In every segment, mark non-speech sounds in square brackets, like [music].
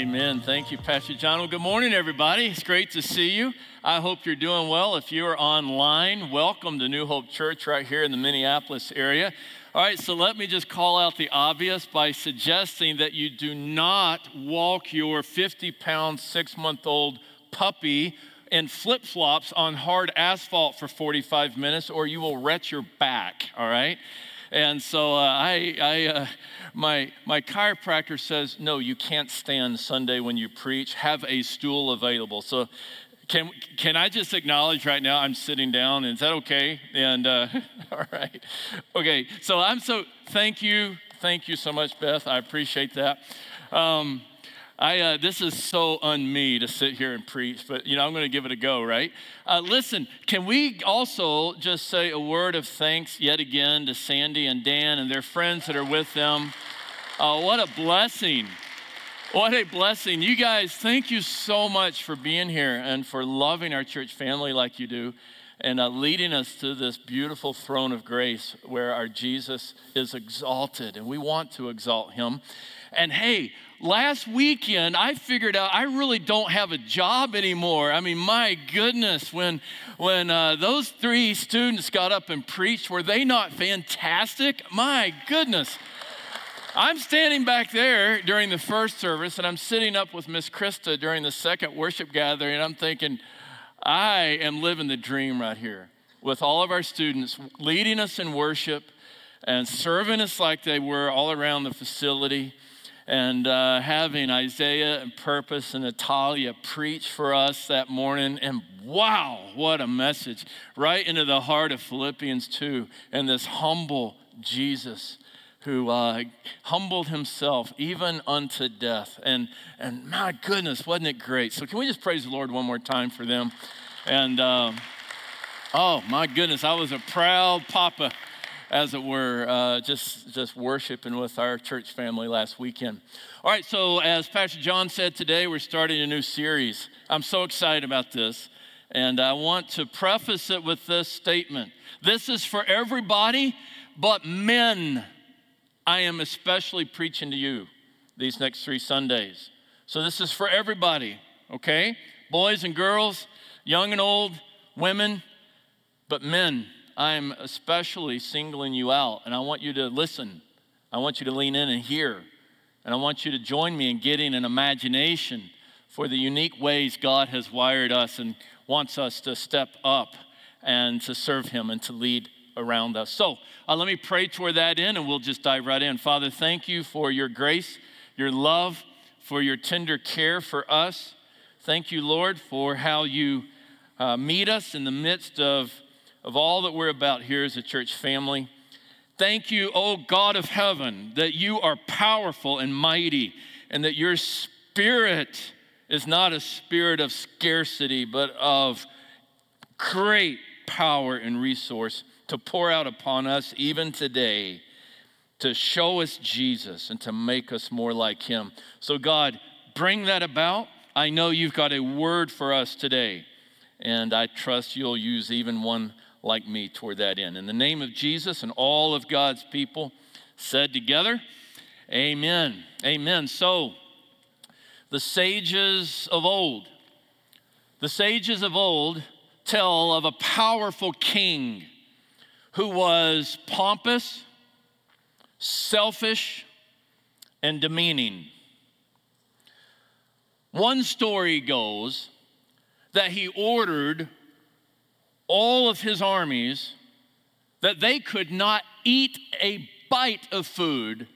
Amen. Thank you, Pastor John. Well, good morning, everybody. It's great to see you. I hope you're doing well. If you are online, welcome to New Hope Church right here in the Minneapolis area. All right, so let me just call out the obvious by suggesting that you do not walk your 50 pound, six month old puppy in flip flops on hard asphalt for 45 minutes, or you will wreck your back, all right? And so uh, I, I uh, my, my chiropractor says, no, you can't stand Sunday when you preach. Have a stool available. So can, can I just acknowledge right now I'm sitting down? Is that okay? And uh, [laughs] all right. Okay, so I'm so, thank you. Thank you so much, Beth. I appreciate that. Um, I, uh, this is so un me to sit here and preach, but you know, I'm going to give it a go, right? Uh, listen, can we also just say a word of thanks yet again to Sandy and Dan and their friends that are with them? Uh, what a blessing. What a blessing. You guys, thank you so much for being here and for loving our church family like you do and uh, leading us to this beautiful throne of grace where our Jesus is exalted and we want to exalt him. And hey, last weekend I figured out I really don't have a job anymore. I mean, my goodness, when when uh, those three students got up and preached, were they not fantastic? My goodness. I'm standing back there during the first service, and I'm sitting up with Miss Krista during the second worship gathering, and I'm thinking, I am living the dream right here with all of our students leading us in worship and serving us like they were all around the facility and uh, having Isaiah and Purpose and Natalia preach for us that morning. And wow, what a message! Right into the heart of Philippians 2 and this humble Jesus who uh, humbled himself even unto death. And, and my goodness, wasn't it great? So, can we just praise the Lord one more time for them? And uh, oh, my goodness, I was a proud papa as it were, uh, just, just worshiping with our church family last weekend. All right, so as Pastor John said today, we're starting a new series. I'm so excited about this. And I want to preface it with this statement This is for everybody, but men. I am especially preaching to you these next three Sundays. So this is for everybody, okay? Boys and girls, young and old, women, but men. I'm especially singling you out, and I want you to listen. I want you to lean in and hear. And I want you to join me in getting an imagination for the unique ways God has wired us and wants us to step up and to serve Him and to lead around us. So uh, let me pray toward that in, and we'll just dive right in. Father, thank you for your grace, your love, for your tender care for us. Thank you, Lord, for how you uh, meet us in the midst of of all that we're about here as a church family. Thank you, O God of heaven, that you are powerful and mighty, and that your spirit is not a spirit of scarcity, but of great power and resource to pour out upon us even today to show us Jesus and to make us more like him. So, God, bring that about. I know you've got a word for us today, and I trust you'll use even one like me toward that end. In the name of Jesus and all of God's people said together, Amen. Amen. So, the sages of old, the sages of old tell of a powerful king who was pompous, selfish, and demeaning. One story goes that he ordered all of his armies that they could not eat a bite of food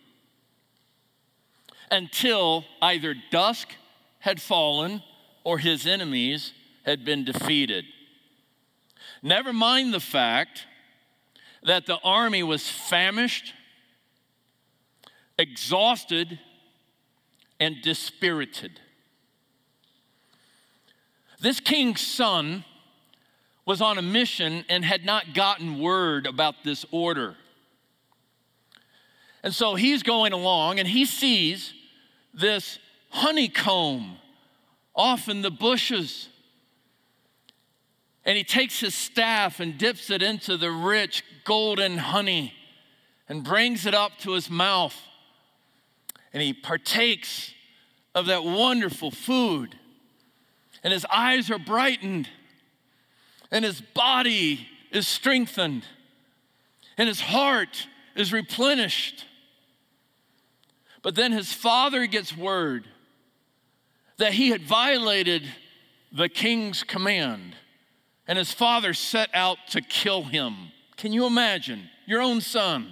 until either dusk had fallen or his enemies had been defeated. Never mind the fact that the army was famished, exhausted, and dispirited. This king's son was on a mission and had not gotten word about this order. And so he's going along and he sees this honeycomb off in the bushes. And he takes his staff and dips it into the rich golden honey and brings it up to his mouth. And he partakes of that wonderful food. And his eyes are brightened, and his body is strengthened, and his heart is replenished. But then his father gets word that he had violated the king's command, and his father set out to kill him. Can you imagine? Your own son.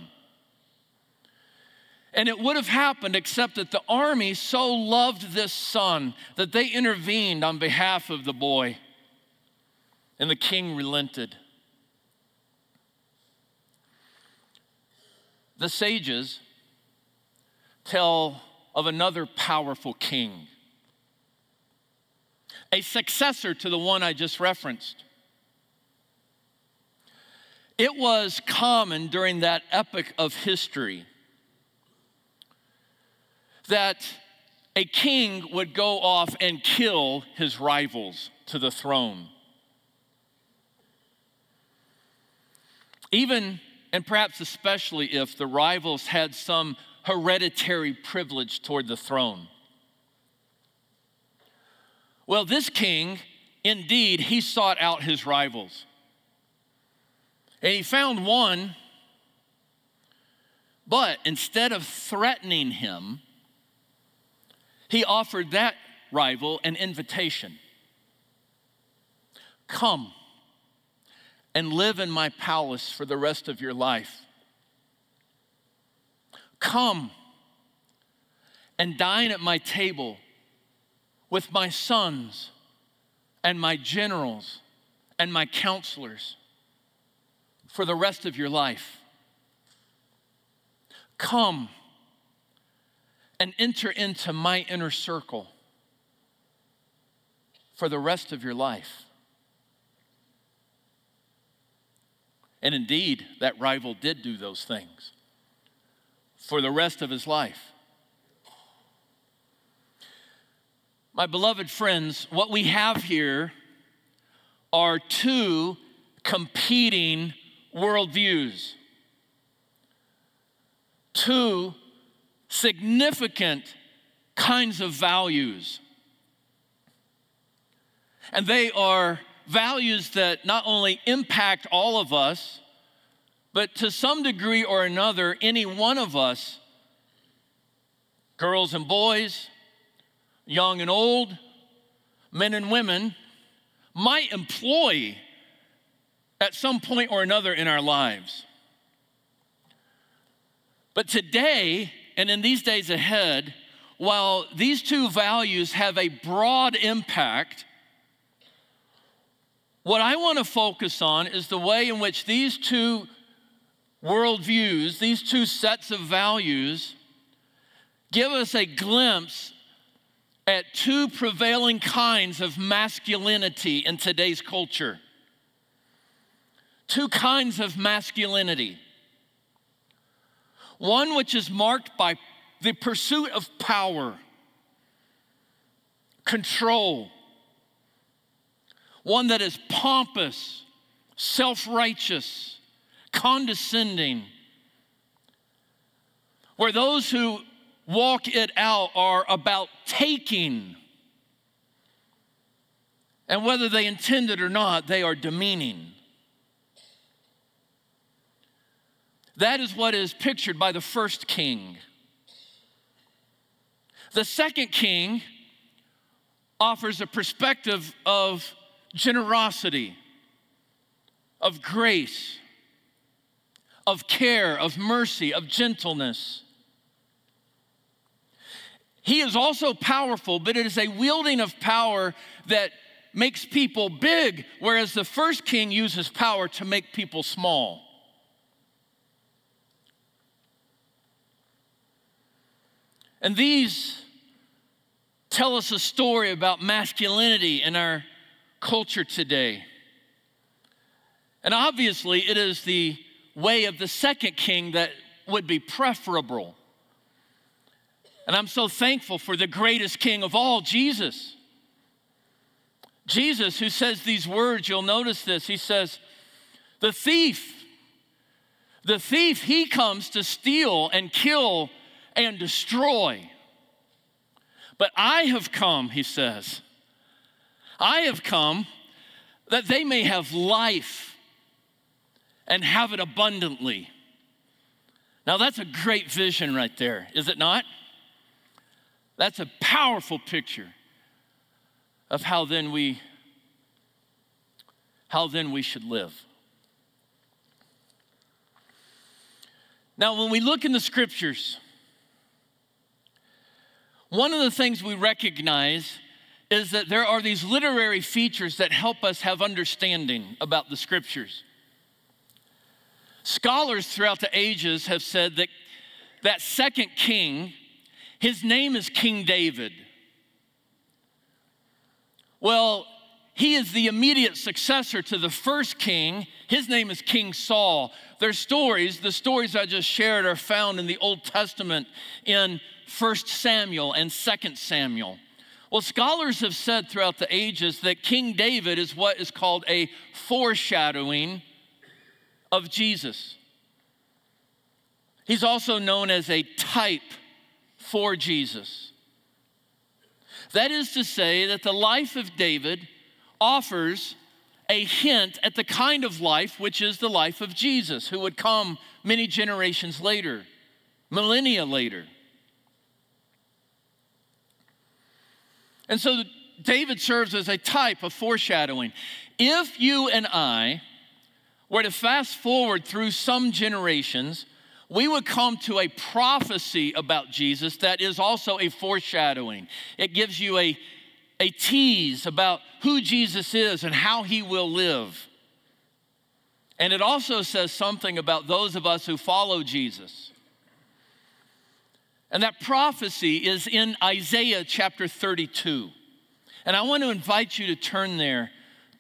And it would have happened except that the army so loved this son that they intervened on behalf of the boy. And the king relented. The sages tell of another powerful king, a successor to the one I just referenced. It was common during that epoch of history that a king would go off and kill his rivals to the throne. Even and perhaps especially if the rivals had some hereditary privilege toward the throne. Well, this king, indeed, he sought out his rivals. And he found one, but instead of threatening him, he offered that rival an invitation Come and live in my palace for the rest of your life. Come and dine at my table with my sons and my generals and my counselors for the rest of your life. Come and enter into my inner circle for the rest of your life. And indeed, that rival did do those things for the rest of his life. My beloved friends, what we have here are two competing worldviews, two significant kinds of values. And they are values that not only impact all of us, but to some degree or another, any one of us, girls and boys, young and old, men and women, might employ at some point or another in our lives. But today, and in these days ahead, while these two values have a broad impact, what I want to focus on is the way in which these two worldviews, these two sets of values, give us a glimpse at two prevailing kinds of masculinity in today's culture. Two kinds of masculinity. One which is marked by the pursuit of power, control, one that is pompous, self righteous, condescending, where those who walk it out are about taking. And whether they intend it or not, they are demeaning. That is what is pictured by the first king. The second king offers a perspective of generosity, of grace, of care, of mercy, of gentleness. He is also powerful, but it is a wielding of power that makes people big, whereas the first king uses power to make people small. And these tell us a story about masculinity in our culture today. And obviously, it is the way of the second king that would be preferable. And I'm so thankful for the greatest king of all, Jesus. Jesus, who says these words, you'll notice this. He says, The thief, the thief, he comes to steal and kill and destroy. But I have come, he says. I have come that they may have life and have it abundantly. Now, that's a great vision right there, is it not? That's a powerful picture of how then we how then we should live. Now, when we look in the scriptures, one of the things we recognize is that there are these literary features that help us have understanding about the scriptures. Scholars throughout the ages have said that that second king, his name is King David. Well, he is the immediate successor to the first king. His name is King Saul. Their stories, the stories I just shared, are found in the Old Testament in 1 Samuel and 2 Samuel. Well, scholars have said throughout the ages that King David is what is called a foreshadowing of Jesus. He's also known as a type for Jesus. That is to say, that the life of David offers a hint at the kind of life which is the life of Jesus, who would come many generations later, millennia later. And so David serves as a type of foreshadowing. If you and I were to fast forward through some generations, we would come to a prophecy about Jesus that is also a foreshadowing. It gives you a, a tease about who Jesus is and how he will live. And it also says something about those of us who follow Jesus. And that prophecy is in Isaiah chapter 32. And I want to invite you to turn there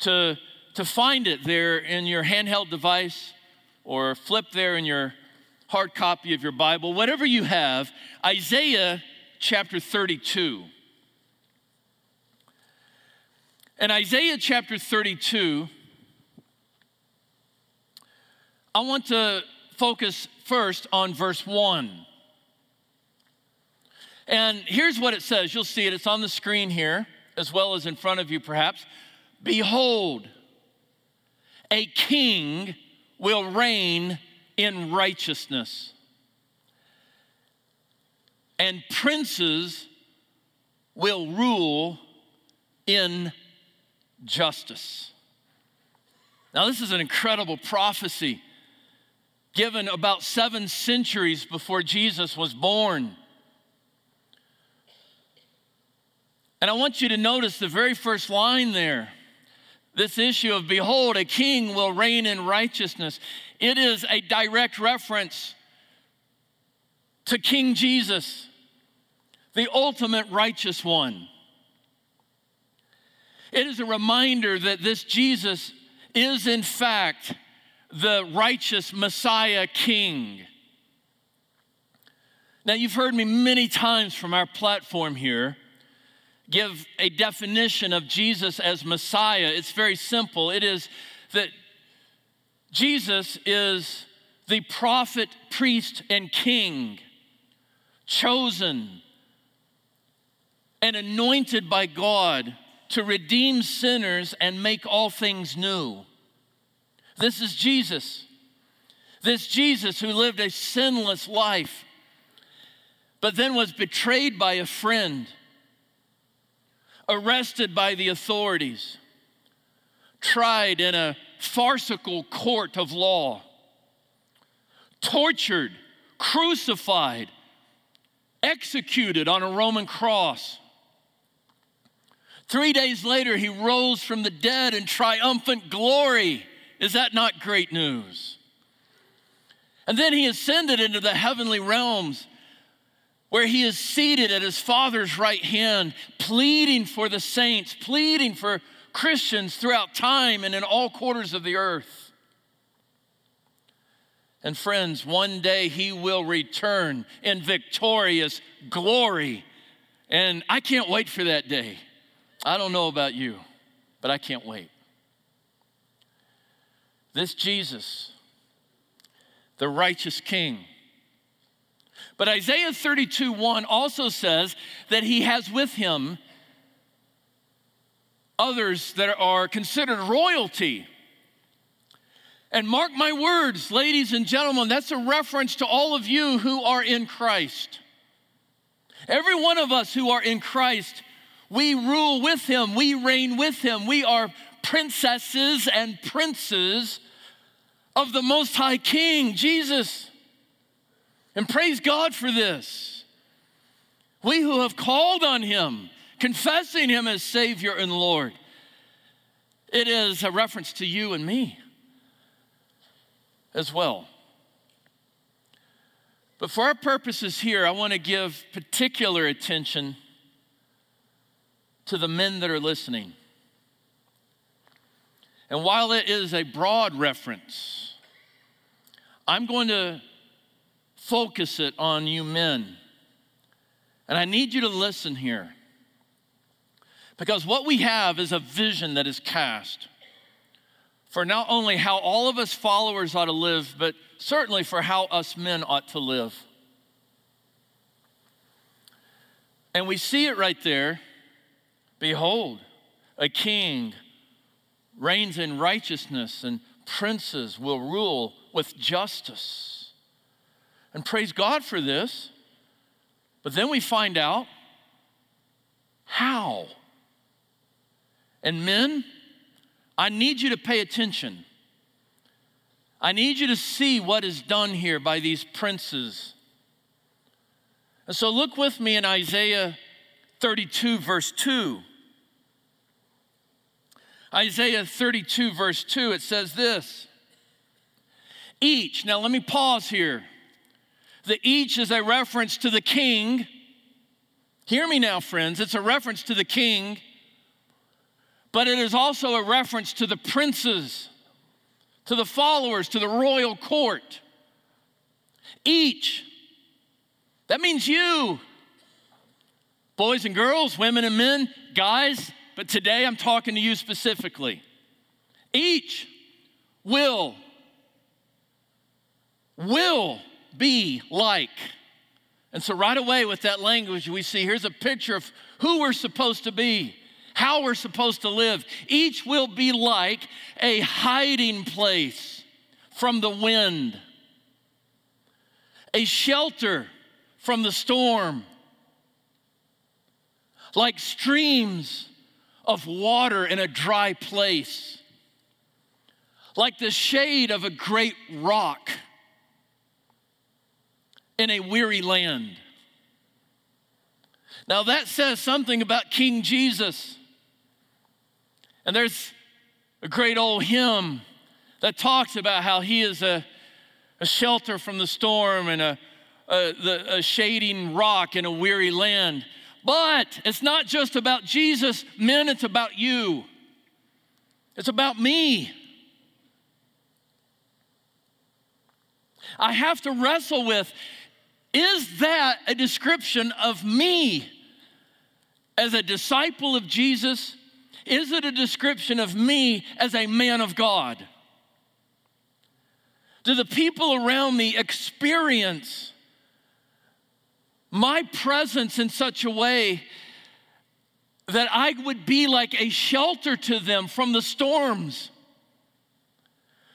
to, to find it there in your handheld device or flip there in your hard copy of your Bible, whatever you have, Isaiah chapter 32. In Isaiah chapter 32, I want to focus first on verse 1. And here's what it says. You'll see it, it's on the screen here, as well as in front of you, perhaps. Behold, a king will reign in righteousness, and princes will rule in justice. Now, this is an incredible prophecy given about seven centuries before Jesus was born. And I want you to notice the very first line there this issue of, Behold, a king will reign in righteousness. It is a direct reference to King Jesus, the ultimate righteous one. It is a reminder that this Jesus is, in fact, the righteous Messiah King. Now, you've heard me many times from our platform here give a definition of Jesus as Messiah, it's very simple. It is that Jesus is the prophet, priest, and king, chosen and anointed by God to redeem sinners and make all things new. This is Jesus. This Jesus who lived a sinless life, but then was betrayed by a friend arrested by the authorities, tried in a farcical court of law, tortured, crucified, executed on a Roman cross. Three days later, he rose from the dead in triumphant glory. Is that not great news? And then he ascended into the heavenly realms where he is seated at his Father's right hand, pleading for the saints, pleading for Christians throughout time and in all quarters of the earth. And friends, one day he will return in victorious glory. And I can't wait for that day. I don't know about you, but I can't wait. This Jesus, the righteous King, But Isaiah 32 1 also says that he has with him others that are considered royalty. And mark my words, ladies and gentlemen, that's a reference to all of you who are in Christ. Every one of us who are in Christ, we rule with him, we reign with him, we are princesses and princes of the Most High King, Jesus. And praise God for this. We who have called on him, confessing him as Savior and Lord, it is a reference to you and me as well. But for our purposes here, I want to give particular attention to the men that are listening. And while it is a broad reference, I'm going to focus it on you men. And I need you to listen here. Because what we have is a vision that is cast for not only how all of us followers ought to live, but certainly for how us men ought to live. And we see it right there. Behold, a king reigns in righteousness, and princes will rule with justice. And praise God for this. But then we find out how. And men, I need you to pay attention. I need you to see what is done here by these princes. And so look with me in Isaiah 32, verse 2. Isaiah 32, verse 2, it says this Each, now let me pause here. The each is a reference to the king. Hear me now, friends. It's a reference to the king but it is also a reference to the princes, to the followers, to the royal court. Each. That means you, boys and girls, women and men, guys, but today I'm talking to you specifically. Each will, will be like. And so, right away, with that language, we see here's a picture of who we're supposed to be how we're supposed to live. Each will be like a hiding place from the wind, a shelter from the storm, like streams of water in a dry place, like the shade of a great rock in a weary land. Now, that says something about King Jesus. And there's a great old hymn that talks about how he is a, a shelter from the storm and a, a, the, a shading rock in a weary land. But it's not just about Jesus, men, it's about you. It's about me. I have to wrestle with is that a description of me as a disciple of Jesus? Is it a description of me as a man of God? Do the people around me experience my presence in such a way that I would be like a shelter to them from the storms?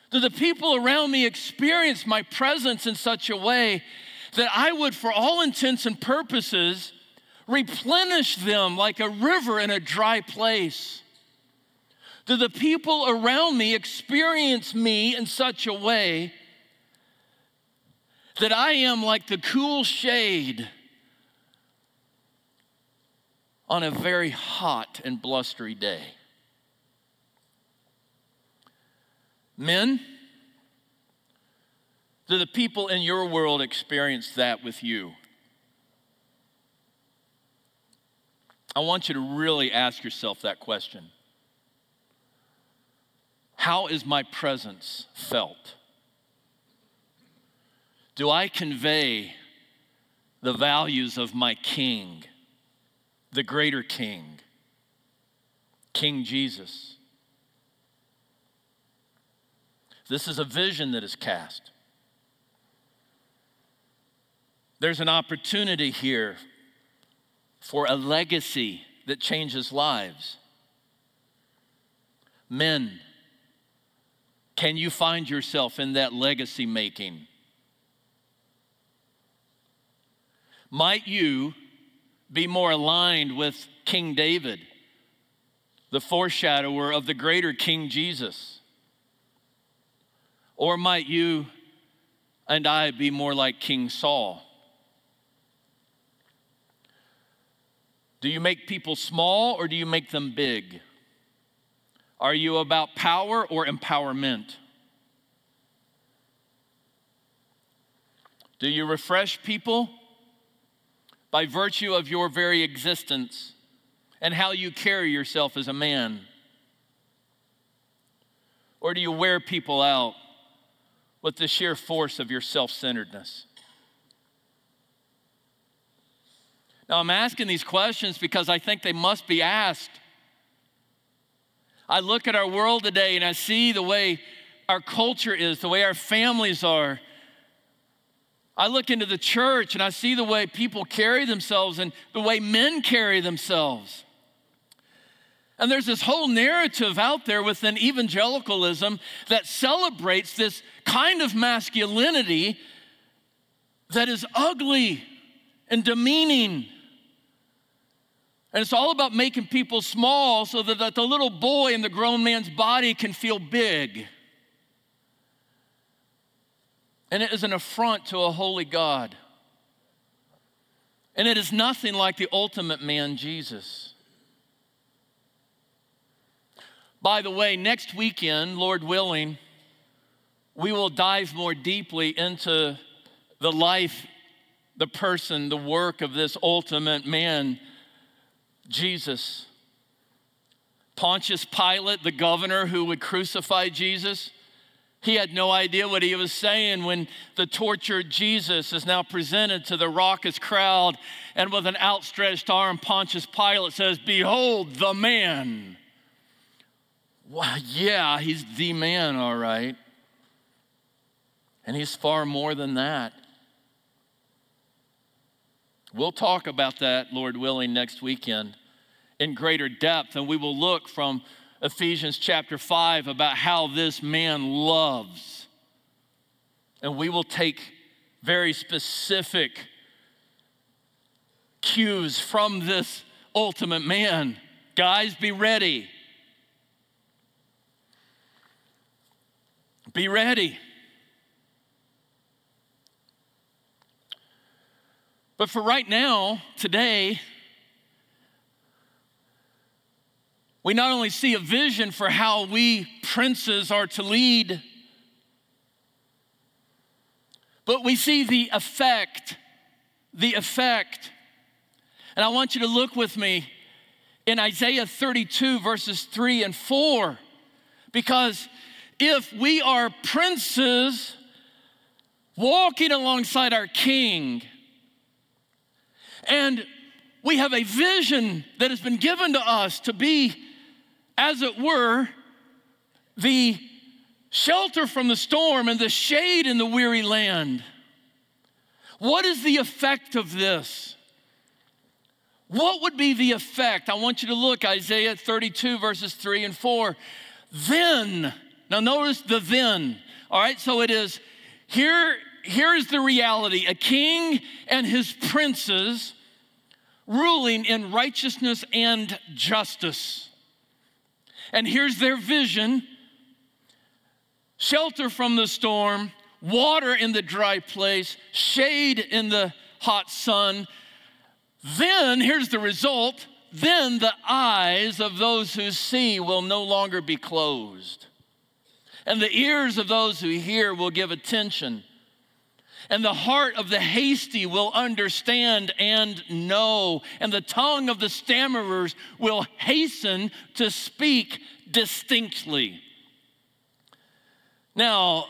Do the people around me experience my presence in such a way that I would, for all intents and purposes, replenish them like a river in a dry place? Do the people around me experience me in such a way that I am like the cool shade on a very hot and blustery day? Men, do the people in your world experience that with you? I want you to really ask yourself that question. How is my presence felt? Do I convey the values of my King, the greater King, King Jesus? This is a vision that is cast. There's an opportunity here for a legacy that changes lives. Men, can you find yourself in that legacy making? Might you be more aligned with King David, the foreshadower of the greater King Jesus? Or might you and I be more like King Saul? Do you make people small or do you make them big? Are you about power or empowerment? Do you refresh people by virtue of your very existence and how you carry yourself as a man? Or do you wear people out with the sheer force of your self centeredness? Now, I'm asking these questions because I think they must be asked. I look at our world today and I see the way our culture is, the way our families are. I look into the church and I see the way people carry themselves and the way men carry themselves. And there's this whole narrative out there within evangelicalism that celebrates this kind of masculinity that is ugly and demeaning and it's all about making people small so that the little boy in the grown man's body can feel big. And it is an affront to a holy God. And it is nothing like the ultimate man, Jesus. By the way, next weekend, Lord willing, we will dive more deeply into the life, the person, the work of this ultimate man Jesus. Pontius Pilate, the governor who would crucify Jesus, he had no idea what he was saying when the tortured Jesus is now presented to the raucous crowd. And with an outstretched arm, Pontius Pilate says, Behold the man. Well, yeah, he's the man, all right. And he's far more than that. We'll talk about that, Lord willing, next weekend in greater depth, and we will look from Ephesians chapter 5 about how this man loves. And we will take very specific cues from this ultimate man. Guys, be ready. Be ready. But for right now, today, we not only see a vision for how we princes are to lead, but we see the effect. The effect. And I want you to look with me in Isaiah 32, verses 3 and 4, because if we are princes walking alongside our king, and we have a vision that has been given to us to be, as it were, the shelter from the storm and the shade in the weary land. What is the effect of this? What would be the effect? I want you to look, Isaiah 32, verses 3 and 4. Then, now notice the then. All right, so it is here, here is the reality a king and his princes ruling in righteousness and justice. And here's their vision shelter from the storm, water in the dry place, shade in the hot sun. Then, here's the result then the eyes of those who see will no longer be closed, and the ears of those who hear will give attention and the heart of the hasty will understand and know, and the tongue of the stammerers will hasten to speak distinctly. Now,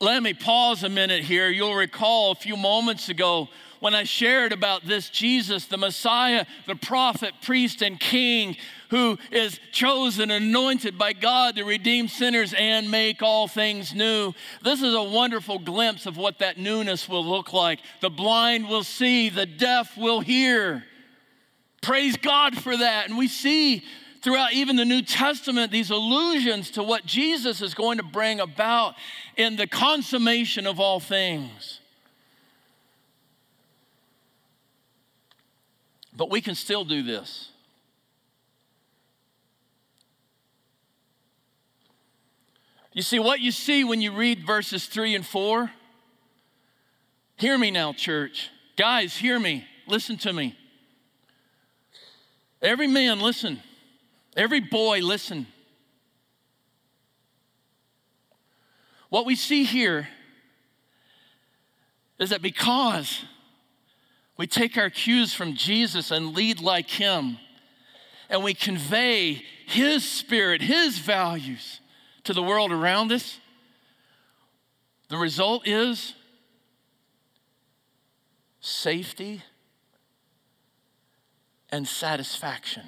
let me pause a minute here. You'll recall a few moments ago when I shared about this Jesus, the Messiah, the prophet, priest, and king who is chosen, anointed by God to redeem sinners and make all things new. This is a wonderful glimpse of what that newness will look like. The blind will see, the deaf will hear. Praise God for that. And we see throughout even the New Testament these allusions to what Jesus is going to bring about in the consummation of all things. But we can still do this. You see, what you see when you read verses three and four, hear me now, church. Guys, hear me. Listen to me. Every man, listen. Every boy, listen. What we see here is that because we take our cues from Jesus and lead like Him, and we convey His spirit, His values to the world around us. The result is safety and satisfaction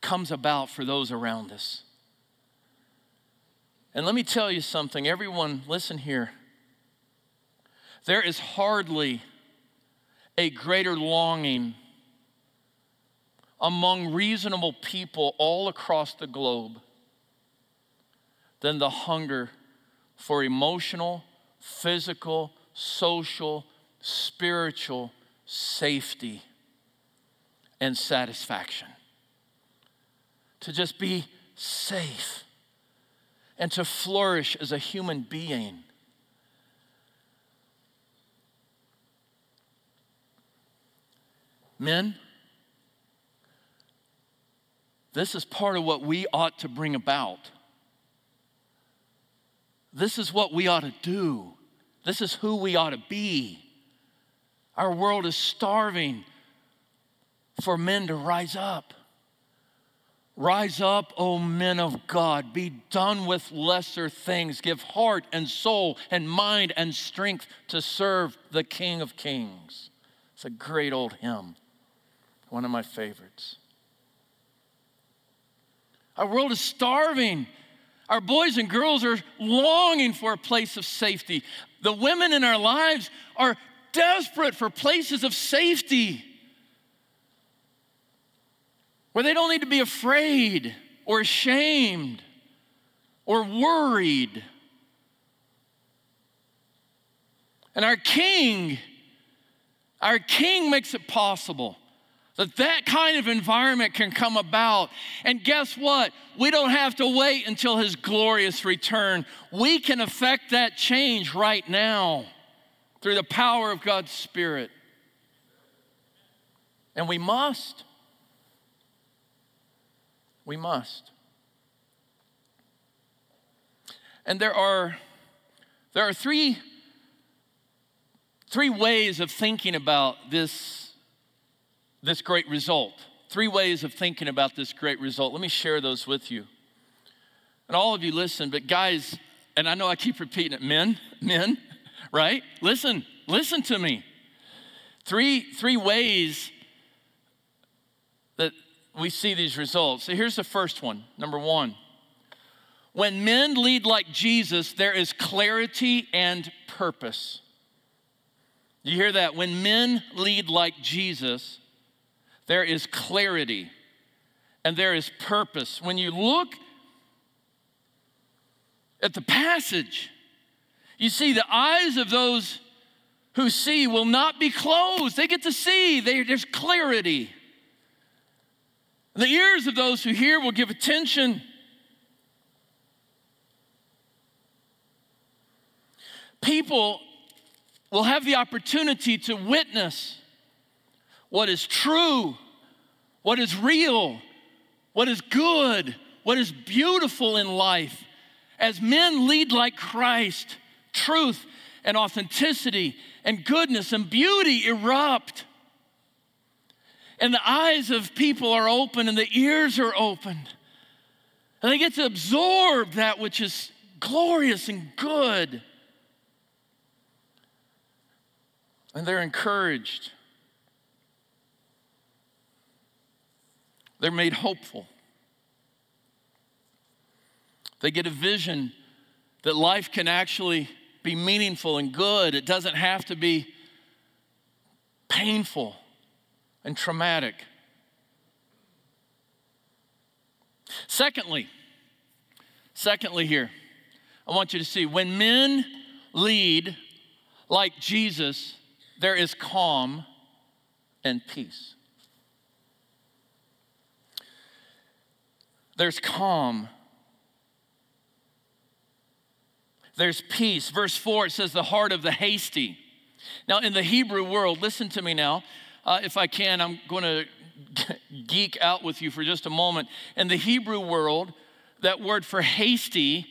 comes about for those around us. And let me tell you something, everyone, listen here. There is hardly a greater longing among reasonable people all across the globe than the hunger for emotional, physical, social, spiritual safety and satisfaction. To just be safe and to flourish as a human being. Men, this is part of what we ought to bring about. This is what we ought to do. This is who we ought to be. Our world is starving for men to rise up. Rise up, O men of God. Be done with lesser things. Give heart and soul and mind and strength to serve the King of Kings. It's a great old hymn one of my favorites. Our world is starving. Our boys and girls are longing for a place of safety. The women in our lives are desperate for places of safety where they don't need to be afraid or ashamed or worried. And our King, our King makes it possible that that kind of environment can come about. And guess what? We don't have to wait until his glorious return. We can affect that change right now through the power of God's Spirit. And we must. We must. And there are there are three three ways of thinking about this this great result. Three ways of thinking about this great result. Let me share those with you. And all of you listen, but guys, and I know I keep repeating it, men, men, [laughs] right? Listen, listen to me. Three, three ways that we see these results. So here's the first one. Number one, when men lead like Jesus, there is clarity and purpose. You hear that? When men lead like Jesus, there is clarity and there is purpose. When you look at the passage, you see the eyes of those who see will not be closed. They get to see, they, there's clarity. The ears of those who hear will give attention. People will have the opportunity to witness what is true, what is real, what is good, what is beautiful in life. As men lead like Christ, truth and authenticity and goodness and beauty erupt. And the eyes of people are open and the ears are opened. And they get to absorb that which is glorious and good. And they're encouraged They're made hopeful. They get a vision that life can actually be meaningful and good. It doesn't have to be painful and traumatic. Secondly, secondly, here, I want you to see when men lead like Jesus, there is calm and peace. There's calm. There's peace. Verse 4, it says, the heart of the hasty. Now, in the Hebrew world, listen to me now. Uh, if I can, I'm going to [laughs] geek out with you for just a moment. In the Hebrew world, that word for hasty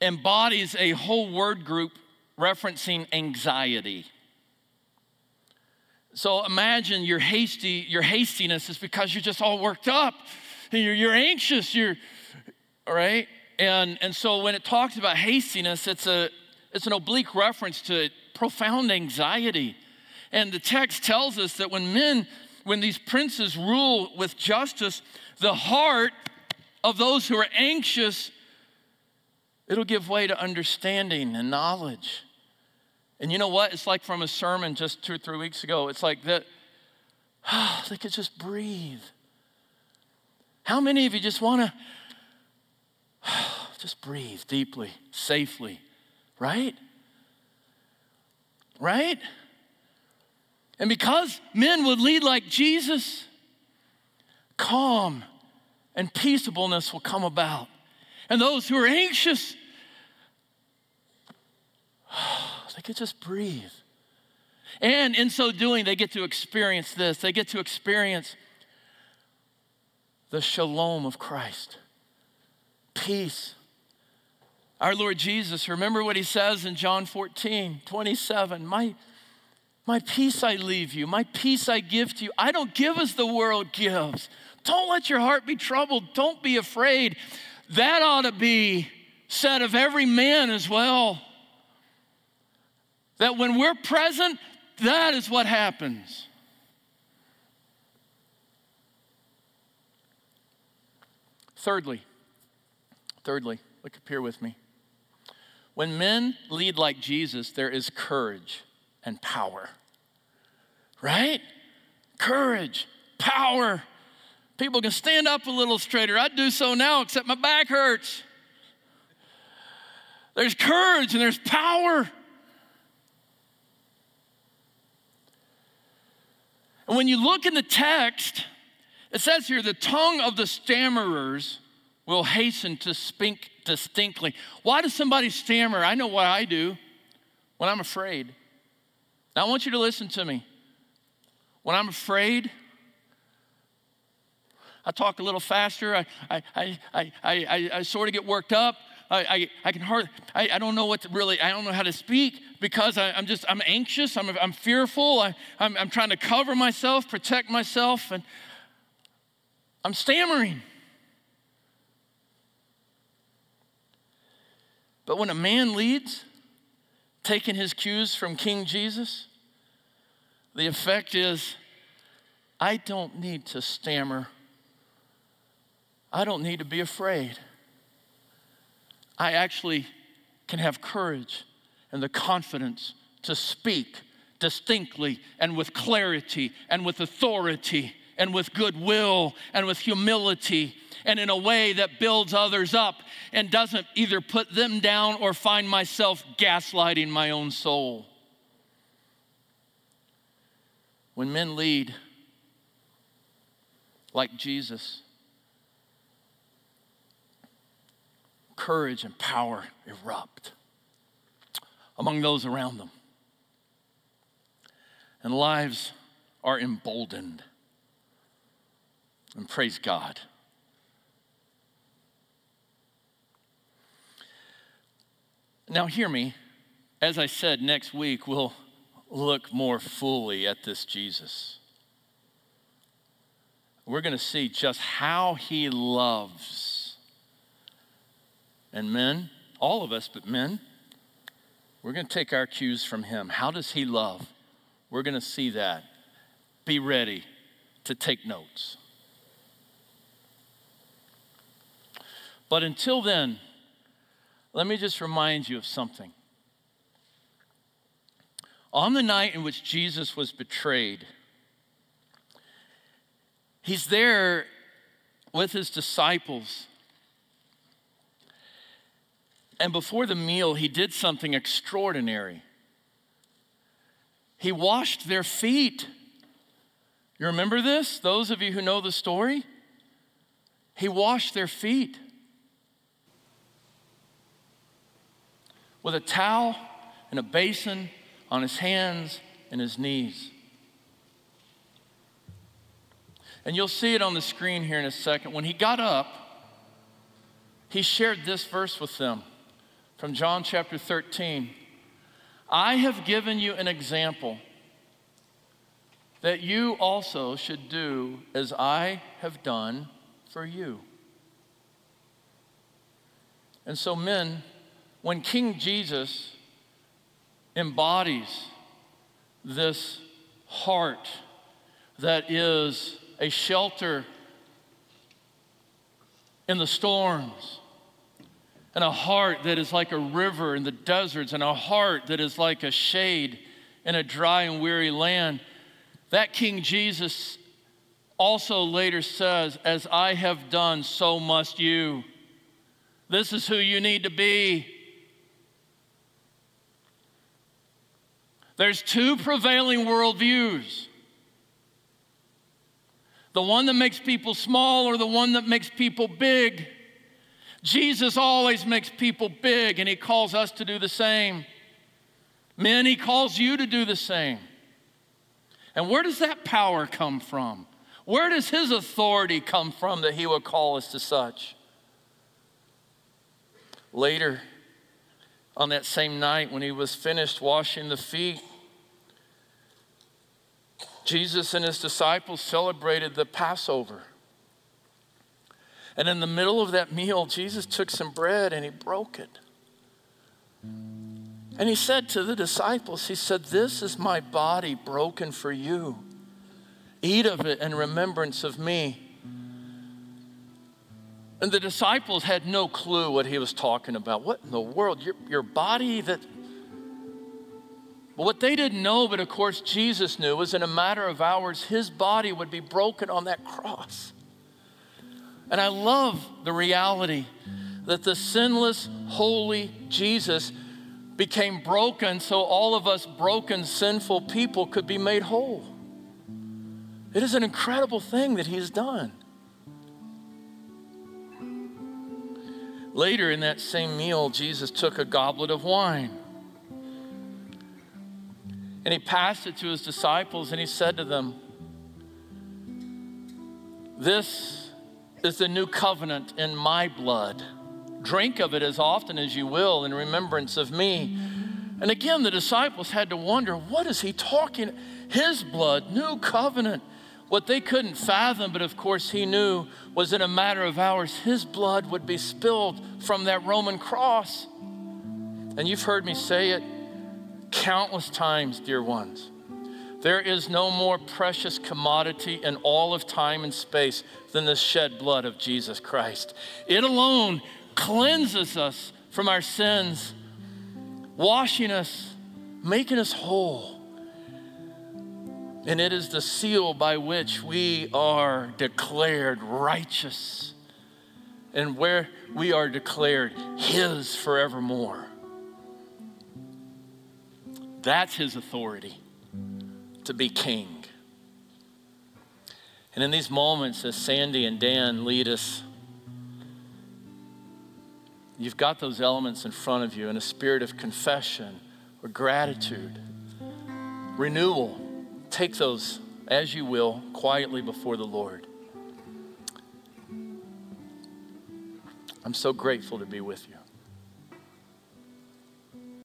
embodies a whole word group referencing anxiety. So imagine your hasty, your hastiness is because you're just all worked up. You're, you're anxious. You're all right. And and so when it talks about hastiness, it's a it's an oblique reference to profound anxiety. And the text tells us that when men, when these princes rule with justice, the heart of those who are anxious, it'll give way to understanding and knowledge. And you know what? It's like from a sermon just two or three weeks ago. It's like that, oh, [sighs] they could just breathe. How many of you just want to [sighs] just breathe deeply, safely, right? Right? And because men would lead like Jesus, calm and peaceableness will come about. And those who are anxious, [sighs] they could just breathe. And in so doing, they get to experience this. They get to experience the shalom of Christ peace. Our Lord Jesus, remember what he says in John 14, 27. My, my peace I leave you, my peace I give to you. I don't give as the world gives. Don't let your heart be troubled. Don't be afraid. That ought to be said of every man as well. That when we're present, that is what happens. Thirdly, thirdly, look up here with me. When men lead like Jesus, there is courage and power. Right? Courage, power. People can stand up a little straighter. I'd do so now, except my back hurts. There's courage and there's power. And when you look in the text, it says here the tongue of the stammerers will hasten to speak distinctly. Why does somebody stammer? I know what I do when I'm afraid. Now, I want you to listen to me. When I'm afraid, I talk a little faster. I, I, I, I, I, I sort of get worked up. I, I, I can hardly, I, I don't know what to really, I don't know how to speak because I, am just, I'm anxious, I'm, I'm fearful, I, I'm, I'm trying to cover myself, protect myself, and I'm stammering. But when a man leads, taking his cues from King Jesus, the effect is I don't need to stammer. I don't need to be afraid. I actually can have courage and the confidence to speak distinctly and with clarity and with authority and with goodwill and with humility and in a way that builds others up and doesn't either put them down or find myself gaslighting my own soul. When men lead like Jesus, courage and power erupt among those around them. And lives are emboldened. And praise God. Now, hear me. As I said, next week we'll look more fully at this Jesus. We're going to see just how he loves. And men, all of us, but men, we're going to take our cues from him. How does he love? We're going to see that. Be ready to take notes. But until then, let me just remind you of something. On the night in which Jesus was betrayed, he's there with his disciples. And before the meal, he did something extraordinary. He washed their feet. You remember this? Those of you who know the story? He washed their feet with a towel and a basin on his hands and his knees. And you'll see it on the screen here in a second. When he got up, he shared this verse with them from John chapter 13. I have given you an example that you also should do as I have done for you. And so, men, when King Jesus embodies this heart that is a shelter in the storms, and a heart that is like a river in the deserts, and a heart that is like a shade in a dry and weary land. That King Jesus also later says, As I have done, so must you. This is who you need to be. There's two prevailing worldviews the one that makes people small or the one that makes people big. Jesus always makes people big, and he calls us to do the same. Men, he calls you to do the same. And where does that power come from? Where does his authority come from that he would call us to such? Later, on that same night when he was finished washing the feet, Jesus and his disciples celebrated the Passover. And in the middle of that meal, Jesus took some bread and he broke it. And he said to the disciples, He said, This is my body broken for you. Eat of it in remembrance of me. And the disciples had no clue what he was talking about. What in the world? Your, your body that. But what they didn't know, but of course Jesus knew, was in a matter of hours, his body would be broken on that cross. And I love the reality that the sinless, holy Jesus became broken so all of us broken, sinful people could be made whole. It is an incredible thing that he's done. Later in that same meal, Jesus took a goblet of wine and he passed it to his disciples and he said to them, This is the new covenant in my blood. Drink of it as often as you will in remembrance of me. And again, the disciples had to wonder, what is he talking? His blood, new covenant. What they couldn't fathom, but of course he knew, was in a matter of hours, his blood would be spilled from that Roman cross. And you've heard me say it countless times, dear ones. There is no more precious commodity in all of time and space than the shed blood of Jesus Christ. It alone cleanses us from our sins, washing us, making us whole. And it is the seal by which we are declared righteous and where we are declared His forevermore. That's His authority to be king. And in these moments, as Sandy and Dan lead us, you've got those elements in front of you in a spirit of confession or gratitude, renewal take those as you will quietly before the Lord. I'm so grateful to be with you.